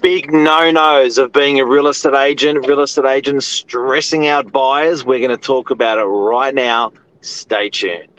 big no nos of being a real estate agent, real estate agents stressing out buyers. We're going to talk about it right now. Stay tuned.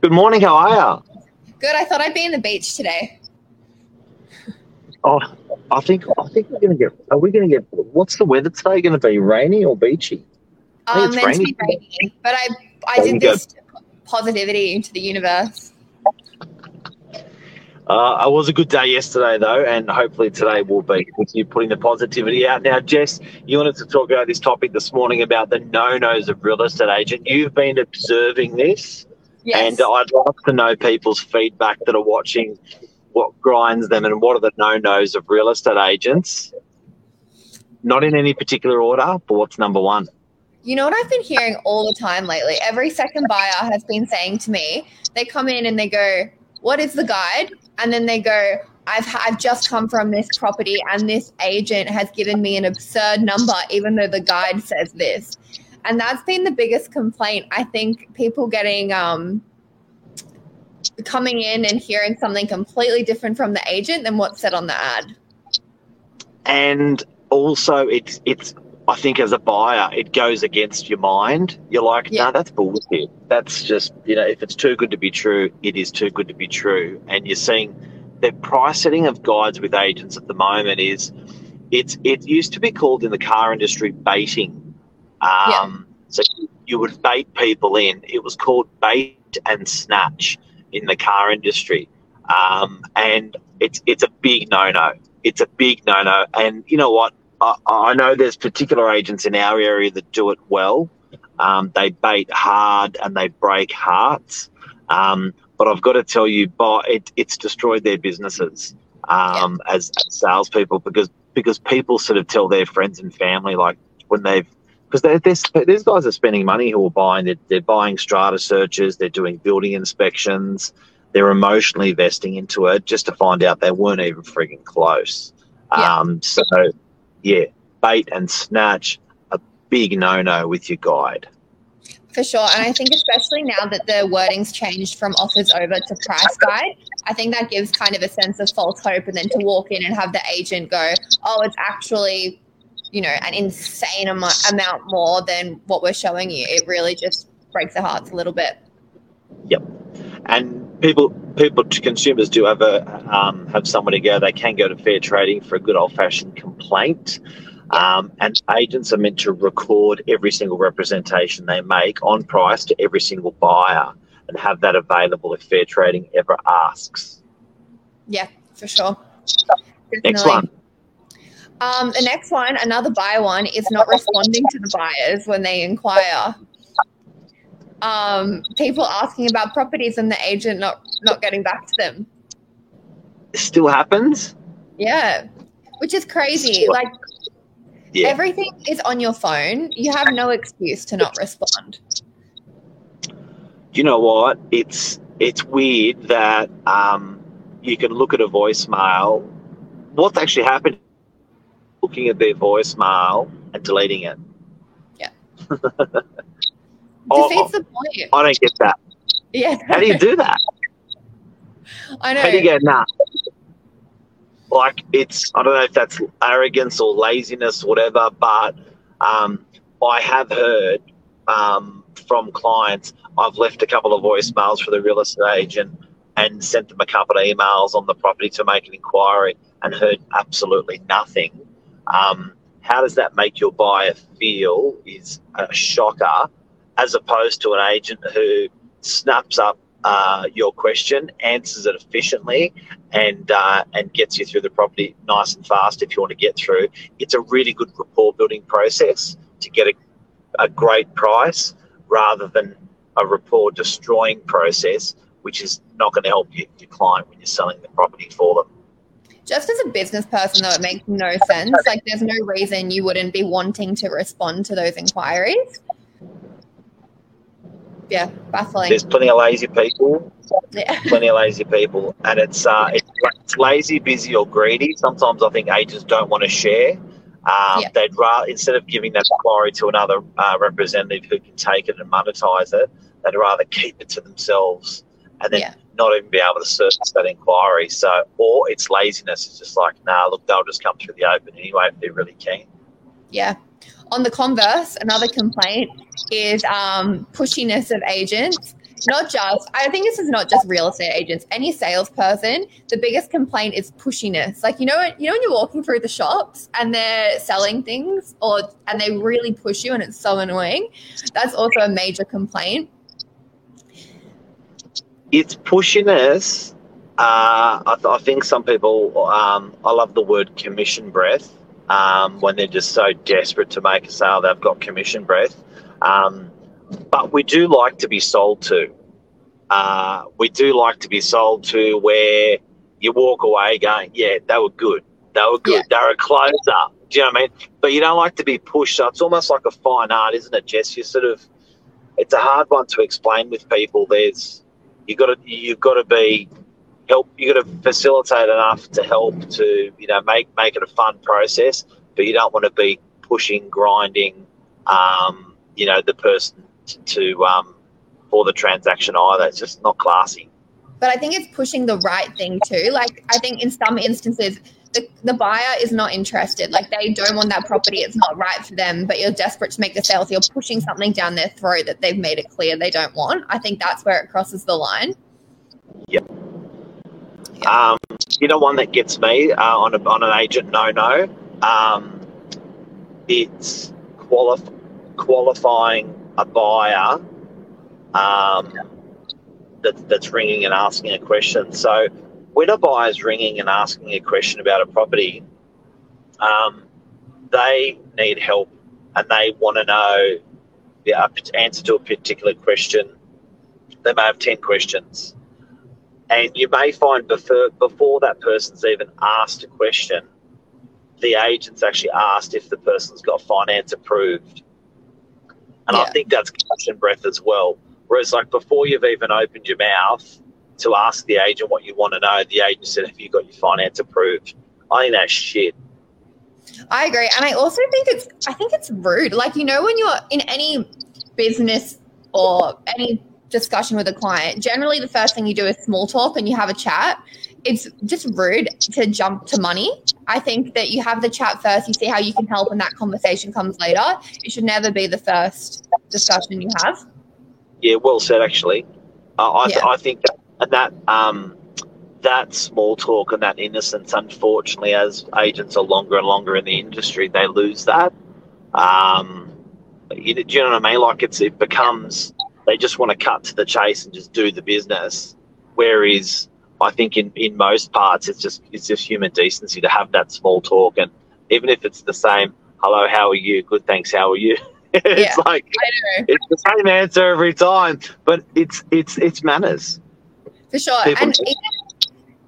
Good morning. How are you? Good. I thought I'd be in the beach today. Oh, I think I think we're going to get. Are we to get? What's the weather today? Going to be rainy or beachy? Um, it's meant to rainy. be rainy, but I I did this to positivity into the universe. Uh, it was a good day yesterday, though, and hopefully today will be with you putting the positivity out. Now, Jess, you wanted to talk about this topic this morning about the no nos of real estate agent. You've been observing this, Yes. and I'd love to know people's feedback that are watching. What grinds them, and what are the no nos of real estate agents? Not in any particular order, but what's number one? You know what I've been hearing all the time lately? Every second buyer has been saying to me, they come in and they go, What is the guide? And then they go, I've, I've just come from this property and this agent has given me an absurd number, even though the guide says this. And that's been the biggest complaint. I think people getting, um, coming in and hearing something completely different from the agent than what's said on the ad. and also it's it's I think as a buyer it goes against your mind. You're like, Yeah. no, that's bullshit. That's just you know, if it's too good to be true, it is too good to be true. And you're seeing the price setting of guides with agents at the moment is it's it used to be called in the car industry baiting. Um, So you would bait people in. It was called bait and snatch in the car industry, um, and it's it's a big no no. It's a big no no. And you know what? I, I know there's particular agents in our area that do it well. Um, they bait hard and they break hearts. Um, but I've got to tell you, but it, it's destroyed their businesses um, as, as salespeople because because people sort of tell their friends and family like when they've because these guys are spending money who are buying they're, they're buying strata searches they're doing building inspections they're emotionally investing into it just to find out they weren't even frigging close Yeah. um, so yeah bait and snatch a big no-no with your guide For sure. And I think especially now that the wording's changed from offers over to price guide, I think that gives kind of a sense of false hope and then to walk in and have the agent go, oh, it's actually, you know, an insane am- amount more than what we're showing you. It really just breaks their hearts a little bit. Yep. And people people consumers do have a um, have somewhere to go they can go to fair trading for a good old-fashioned complaint um, and agents are meant to record every single representation they make on price to every single buyer and have that available if fair trading ever asks Yeah, for sure. next Definitely. one Um, the next one, another buyer one, is not responding to the buyers when they inquire. Um, people asking about properties and the agent not not getting back to them. still happens Yeah, which is crazy. Like yeah everything is on your phone. You have no excuse to not respond. you know what? It's it's weird that um, you can look at a voicemail. What's actually happened? Looking at their voicemail and deleting it. Oh, Defeats the point. I don't get that. Yeah, How do you do that? I know. How do you get nah? Like it's I don't know if that's arrogance or laziness, or whatever. But um, I have heard um, from clients. I've left a couple of voicemails for the real estate agent and sent them a couple of emails on the property to make an inquiry and heard absolutely nothing. Um, how does that make your buyer feel? Is a shocker, as opposed to an agent who snaps up uh, your question, answers it efficiently, and uh, and gets you through the property nice and fast if you want to get through. It's a really good rapport building process to get a, a great price rather than a rapport destroying process, which is not going to help you, your client when you're selling the property for them. Just as a business person, though, it makes no sense. Like, there's no reason you wouldn't be wanting to respond to those inquiries. Yeah, baffling. There's plenty of lazy people, Yeah. plenty of lazy people, and it's uh, it's, it's lazy, busy, or greedy. Sometimes I think agents don't want to share. Um, Yeah. They'd rather instead of giving that inquiry to another uh, representative who can take it and monetize it, they'd rather keep it to themselves and then Yeah. Not even be able to service that inquiry. So, or it's laziness. It's just like, nah, look, they'll just come through the open anyway if they're really keen. Yeah. On the converse, another complaint is um, pushiness of agents. Not just, I think this is not just real estate agents. Any salesperson, the biggest complaint is pushiness. Like you know, you know when you're walking through the shops and they're selling things, or and they really push you, and it's so annoying. That's also a major complaint. It's pushiness. Uh, I, th- I think some people, um, I love the word commission breath um, when they're just so desperate to make a sale, they've got commission breath. Um, but we do like to be sold to. Uh, we do like to be sold to where you walk away going, yeah, they were good. They were good. Yeah. They're a closer. Do you know what I mean? But you don't like to be pushed. So it's almost like a fine art, isn't it, Jess? You sort of, it's a hard one to explain with people. There's, you got to you've got to be help you got to facilitate enough to help to you know make make it a fun process but you don't want to be pushing grinding um, you know the person t- to um, for the transaction either it's just not classy but I think it's pushing the right thing too. Like I think in some instances, the, the buyer is not interested. Like they don't want that property. It's not right for them, but you're desperate to make the sale. So you're pushing something down their throat that they've made it clear they don't want. I think that's where it crosses the line. um, you know one that gets me uh, on, a, on an agent no no um, it's qualif- qualifying a buyer um, that, that's ringing and asking a question. So when a buyer's ringing and asking a question about a property, um, they need help and they want to know the uh, answer to a particular question. They may have 10 questions. And you may find before, before that person's even asked a question, the agent's actually asked if the person's got finance approved. And I think that's question breath as well. Whereas, like before you've even opened your mouth to ask the agent what you want to know, the agent said, "Have you got your finance approved?" I think that's shit. I agree, and I also think it's I think it's rude. Like you know, when you're in any business or any discussion with a client, generally the first thing you do is small talk and you have a chat. It's just rude to jump to money. I think that you have the chat first, you see how you can help, and that conversation comes later. It should never be the first discussion you have. Yeah, well said. Actually, uh, I, Yeah. I think that and that um, that small talk and that innocence, unfortunately, as agents are longer and longer in the industry, they lose that. Um, you, do you know what I mean? Like it's it becomes they just want to cut to the chase and just do the business. Whereas I think in, in most parts it's just it's just human decency to have that small talk and even if it's the same, hello, how are you? Good, thanks. How are you? it's Yeah. like it's the same answer every time, but it's it's it's manners. For sure. And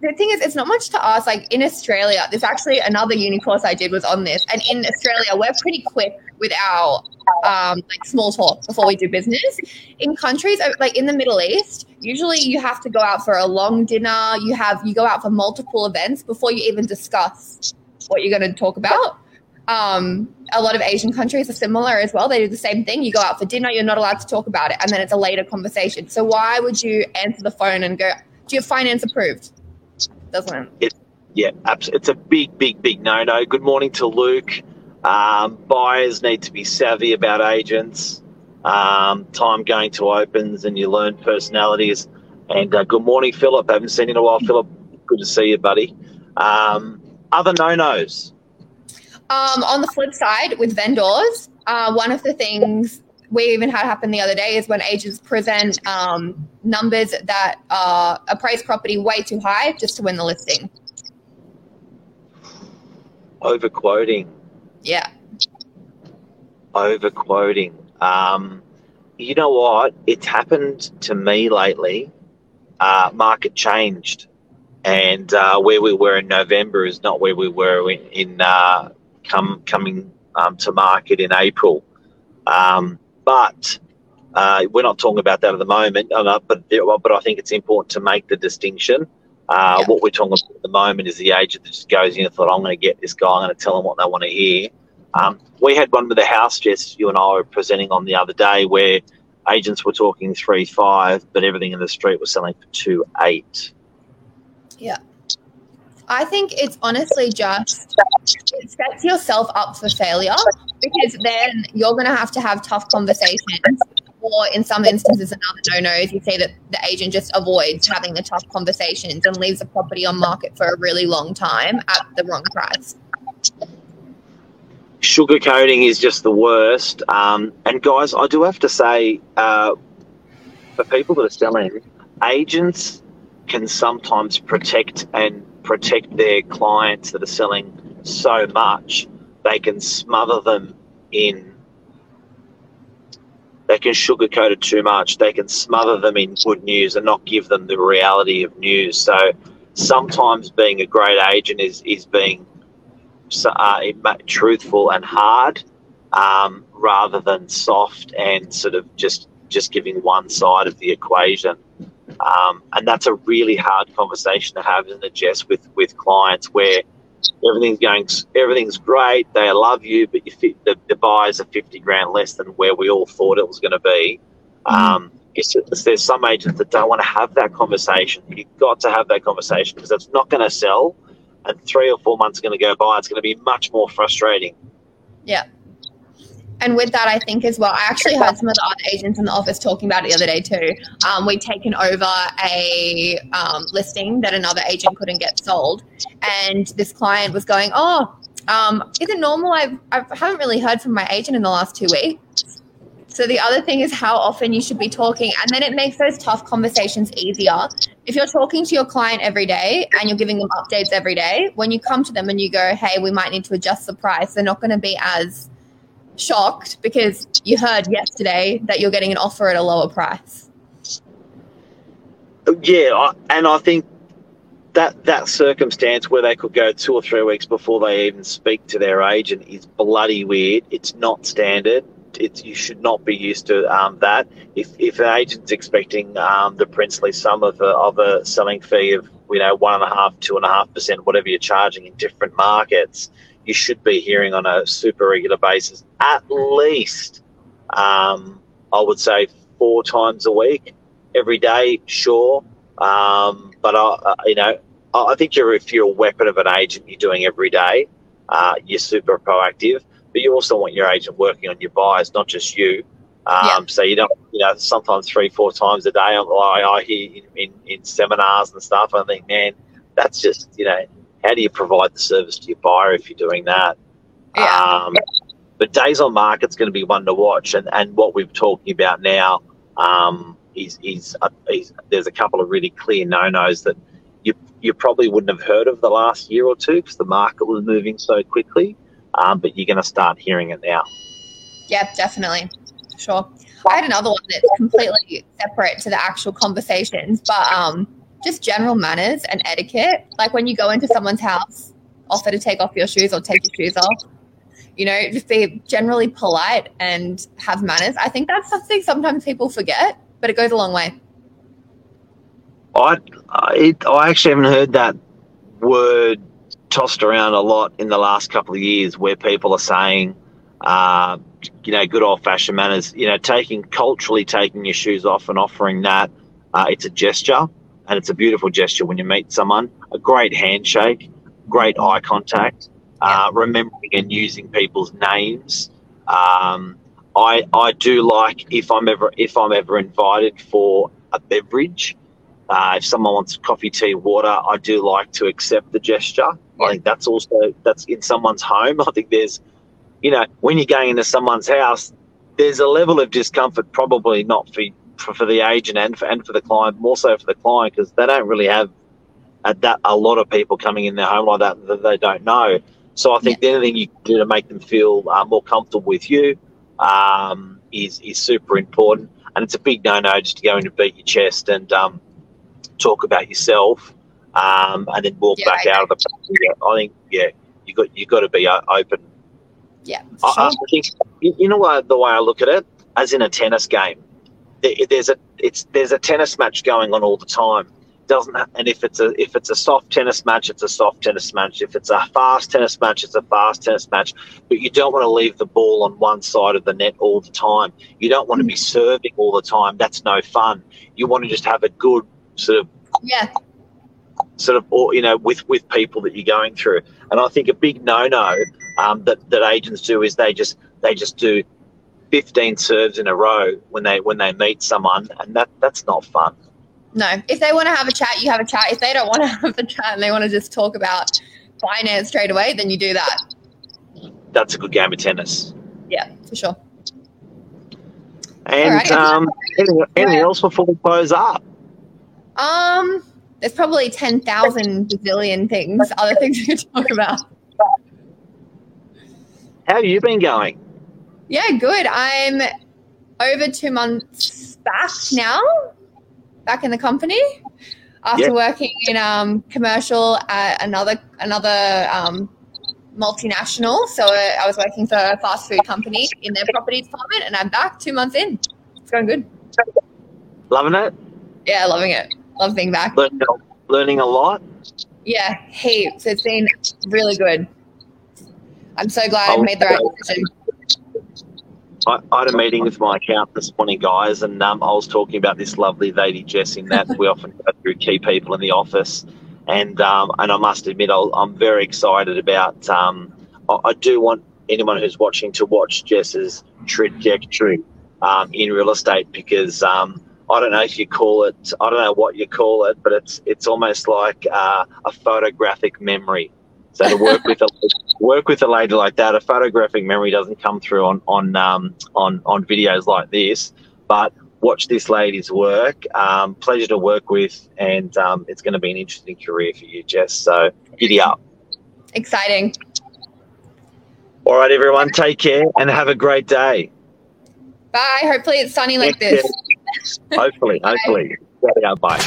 the thing is, it's not much to ask. Like in Australia, there's actually another uni course I did was on this, and in Australia, we're pretty quick with our um, like small talk before we do business. In countries uh, like in the Middle East, usually you have to go out for a long dinner. You have you go out for multiple events before you even discuss what you're going to talk about. Um, a lot of Asian countries are similar as well. They do the same thing. You go out for dinner, you're not allowed to talk about it, and then it's a later conversation. So why would you answer the phone and go, "Do you have finance approved?" Doesn't it? Yeah, abs- it's a big, big, big no no. Good morning to Luke. Um, buyers need to be savvy about agents. Um, time going to opens and you learn personalities. And uh, good morning, Philip. Haven't seen you in a while, Philip. Good to see you, buddy. Um, other no nos. Um, on the flip side, with vendors, uh, one of the things we even had happen the other day is when agents present um, numbers that uh, appraise property way too high just to win the listing. Overquoting. Yeah, overquoting. Um, you know what? It's happened to me lately. Uh, market changed, and uh, where we were in November is not where we were in, in uh, come coming um, to market in April. Um, but Uh, we're not talking about that at the moment, uh, but but I think it's important to make the distinction. Uh, Yeah. What we're talking about at the moment is the agent that just goes in and thought, I'm going to get this guy, I'm going to tell them what they want to hear. Um, we had one with the house, Jess, you and I were presenting on the other day, where agents were talking three five, but everything in the street was selling for two eight. I think it's honestly just it sets yourself up for failure because then you're going to have to have tough conversations. Or in some instances, another no-no is you see that the agent just avoids having the tough conversations and leaves the property on market for a really long time at the wrong price. sugarcoating is just the worst. Um, and guys, I do have to say, uh, for people that are selling, agents can sometimes protect and protect their clients that are selling so much they can smother them in. They can sugarcoat it too much. They can smother them in good news and not give them the reality of news. So sometimes being a great agent is is being uh, truthful and hard um, rather than soft and sort of just just giving one side of the equation. Um, and that's a really hard conversation to have, isn't it, Jess, with, with clients where everything's going, everything's great, they love you, but you fit, the, the buyers are 50 grand less than where we all thought it was going to be. Um, it's, it's, there's some agents that don't want to have that conversation. You've got to have that conversation because it's not going to sell and three or four months are going to go by, it's going to be much more frustrating. Yeah. And with that, I think as well, I actually heard some of the other agents in the office talking about it the other day too. Um, we'd taken over a um, listing that another agent couldn't get sold, and this client was going, "Oh, um, is it normal? I've, I haven't really heard from my agent in the last two weeks." So the other thing is how often you should be talking, and then it makes those tough conversations easier. If you're talking to your client every day and you're giving them updates every day, when you come to them and you go, "Hey, we might need to adjust the price," they're not going to be as shocked because you heard yesterday that you're getting an offer at a lower price. Yeah, and I think that that circumstance where they could go two or three weeks before they even speak to their agent is bloody weird. It's not standard. It's you should not be used to um, that. If if an agent's expecting um, the princely sum of a, of a selling fee of you know one and a half, two and a half percent, whatever you're charging in different markets, you should be hearing on a super regular basis at least. Um, I would say four times a week, every day, sure. Um, but I, uh, you know, I I think you're if you're a weapon of an agent, you're doing every day. Uh, you're super proactive, but you also want your agent working on your buyers, not just you. Um, Yeah. So you don't, you know, sometimes three, four times a day. I, I hear in, in, in seminars and stuff. I think, man, that's just, you know, how do you provide the service to your buyer if you're doing that? Yeah. Um, but days on market's going to be one to watch, and, and what we're talking about now um, is is, uh, is there's a couple of really clear no nos that you you probably wouldn't have heard of the last year or two because the market was moving so quickly, um, but you're going to start hearing it now. Yeah, definitely. Sure. I had another one that's completely separate to the actual conversations, but um, just general manners and etiquette. Like when you go into someone's house, offer to take off your shoes or take your shoes off. You know, just be generally polite and have manners. I think that's something sometimes people forget, but it goes a long way. I I, it, I actually haven't heard that word tossed around a lot in the last couple of years, where people are saying, uh, you know, good old fashioned manners. You know, taking culturally taking your shoes off and offering that. Uh, it's a gesture, and it's a beautiful gesture when you meet someone. A great handshake, great eye contact, uh, remembering and using people's names. Um, I I do like if I'm ever if I'm ever invited for a beverage. Uh, if someone wants coffee, tea, water, I do like to accept the gesture. I think that's also that's in someone's home. I think there's, you know, when you're going into someone's house, there's a level of discomfort probably not for for, for the agent and for, and for the client, more so for the client because they don't really have a, that a lot of people coming in their home like that that they don't know. So I think the only thing you can do to make them feel uh, more comfortable with you um, is is super important, and it's a big no no just to go in and beat your chest and um, talk about yourself, um, and then walk Yeah, back out of the. Yeah, I think yeah, you got you got to be uh, open. Yeah. I, Sure. I think you know what, the way I look at it, as in a tennis game, there's a it's there's a tennis match going on all the time. Doesn't ha- and if it's a if it's a soft tennis match, it's a soft tennis match. If it's a fast tennis match, it's a fast tennis match. But you don't want to leave the ball on one side of the net all the time. You don't want to be serving all the time. That's no fun. You want to just have a good sort of Yeah. sort of or you know with with people that you're going through and i think a big no-no um, that that agents do is they just they just do 15 serves in a row when they when they meet someone and that that's not fun No. If they want to have a chat, you have a chat. If they don't want to have a chat and they want to just talk about finance straight away, then you do that. that's a good game of tennis Yeah, for sure. and Alright. um, anything, anything else before we close up Um, there's probably ten thousand bazillion things, other things we could talk about. how have you been going Yeah, good. I'm over two months back now, back in the company after Yeah. working in um, commercial at another another um, multinational. So uh, I was working for a fast food company in their property department, and I'm back two months in. It's going good. loving it Yeah, loving it. Love being back. learning, learning a lot Yeah, heaps. It's been really good. I'm so glad I Oh, made the right decision. I, I had a meeting with my account this morning, guys, and um, I was talking about this lovely lady Jess in that we often go through key people in the office, and um, and I must admit I'll, I'm very excited about. Um, I, I do want anyone who's watching to watch Jess's trajectory um, in real estate because um, I don't know if you call it, I don't know what you call it, but it's it's almost like uh, a photographic memory. So to work with a work with a lady like that, a photographic memory doesn't come through on on um, on on videos like this. But watch this lady's work. Um, pleasure to work with, and um, it's going to be an interesting career for you, Jess. So giddy up. Exciting. All right, everyone, take care and have a great day. Bye. Hopefully it's sunny like this. Hopefully, hopefully. Yeah, bye.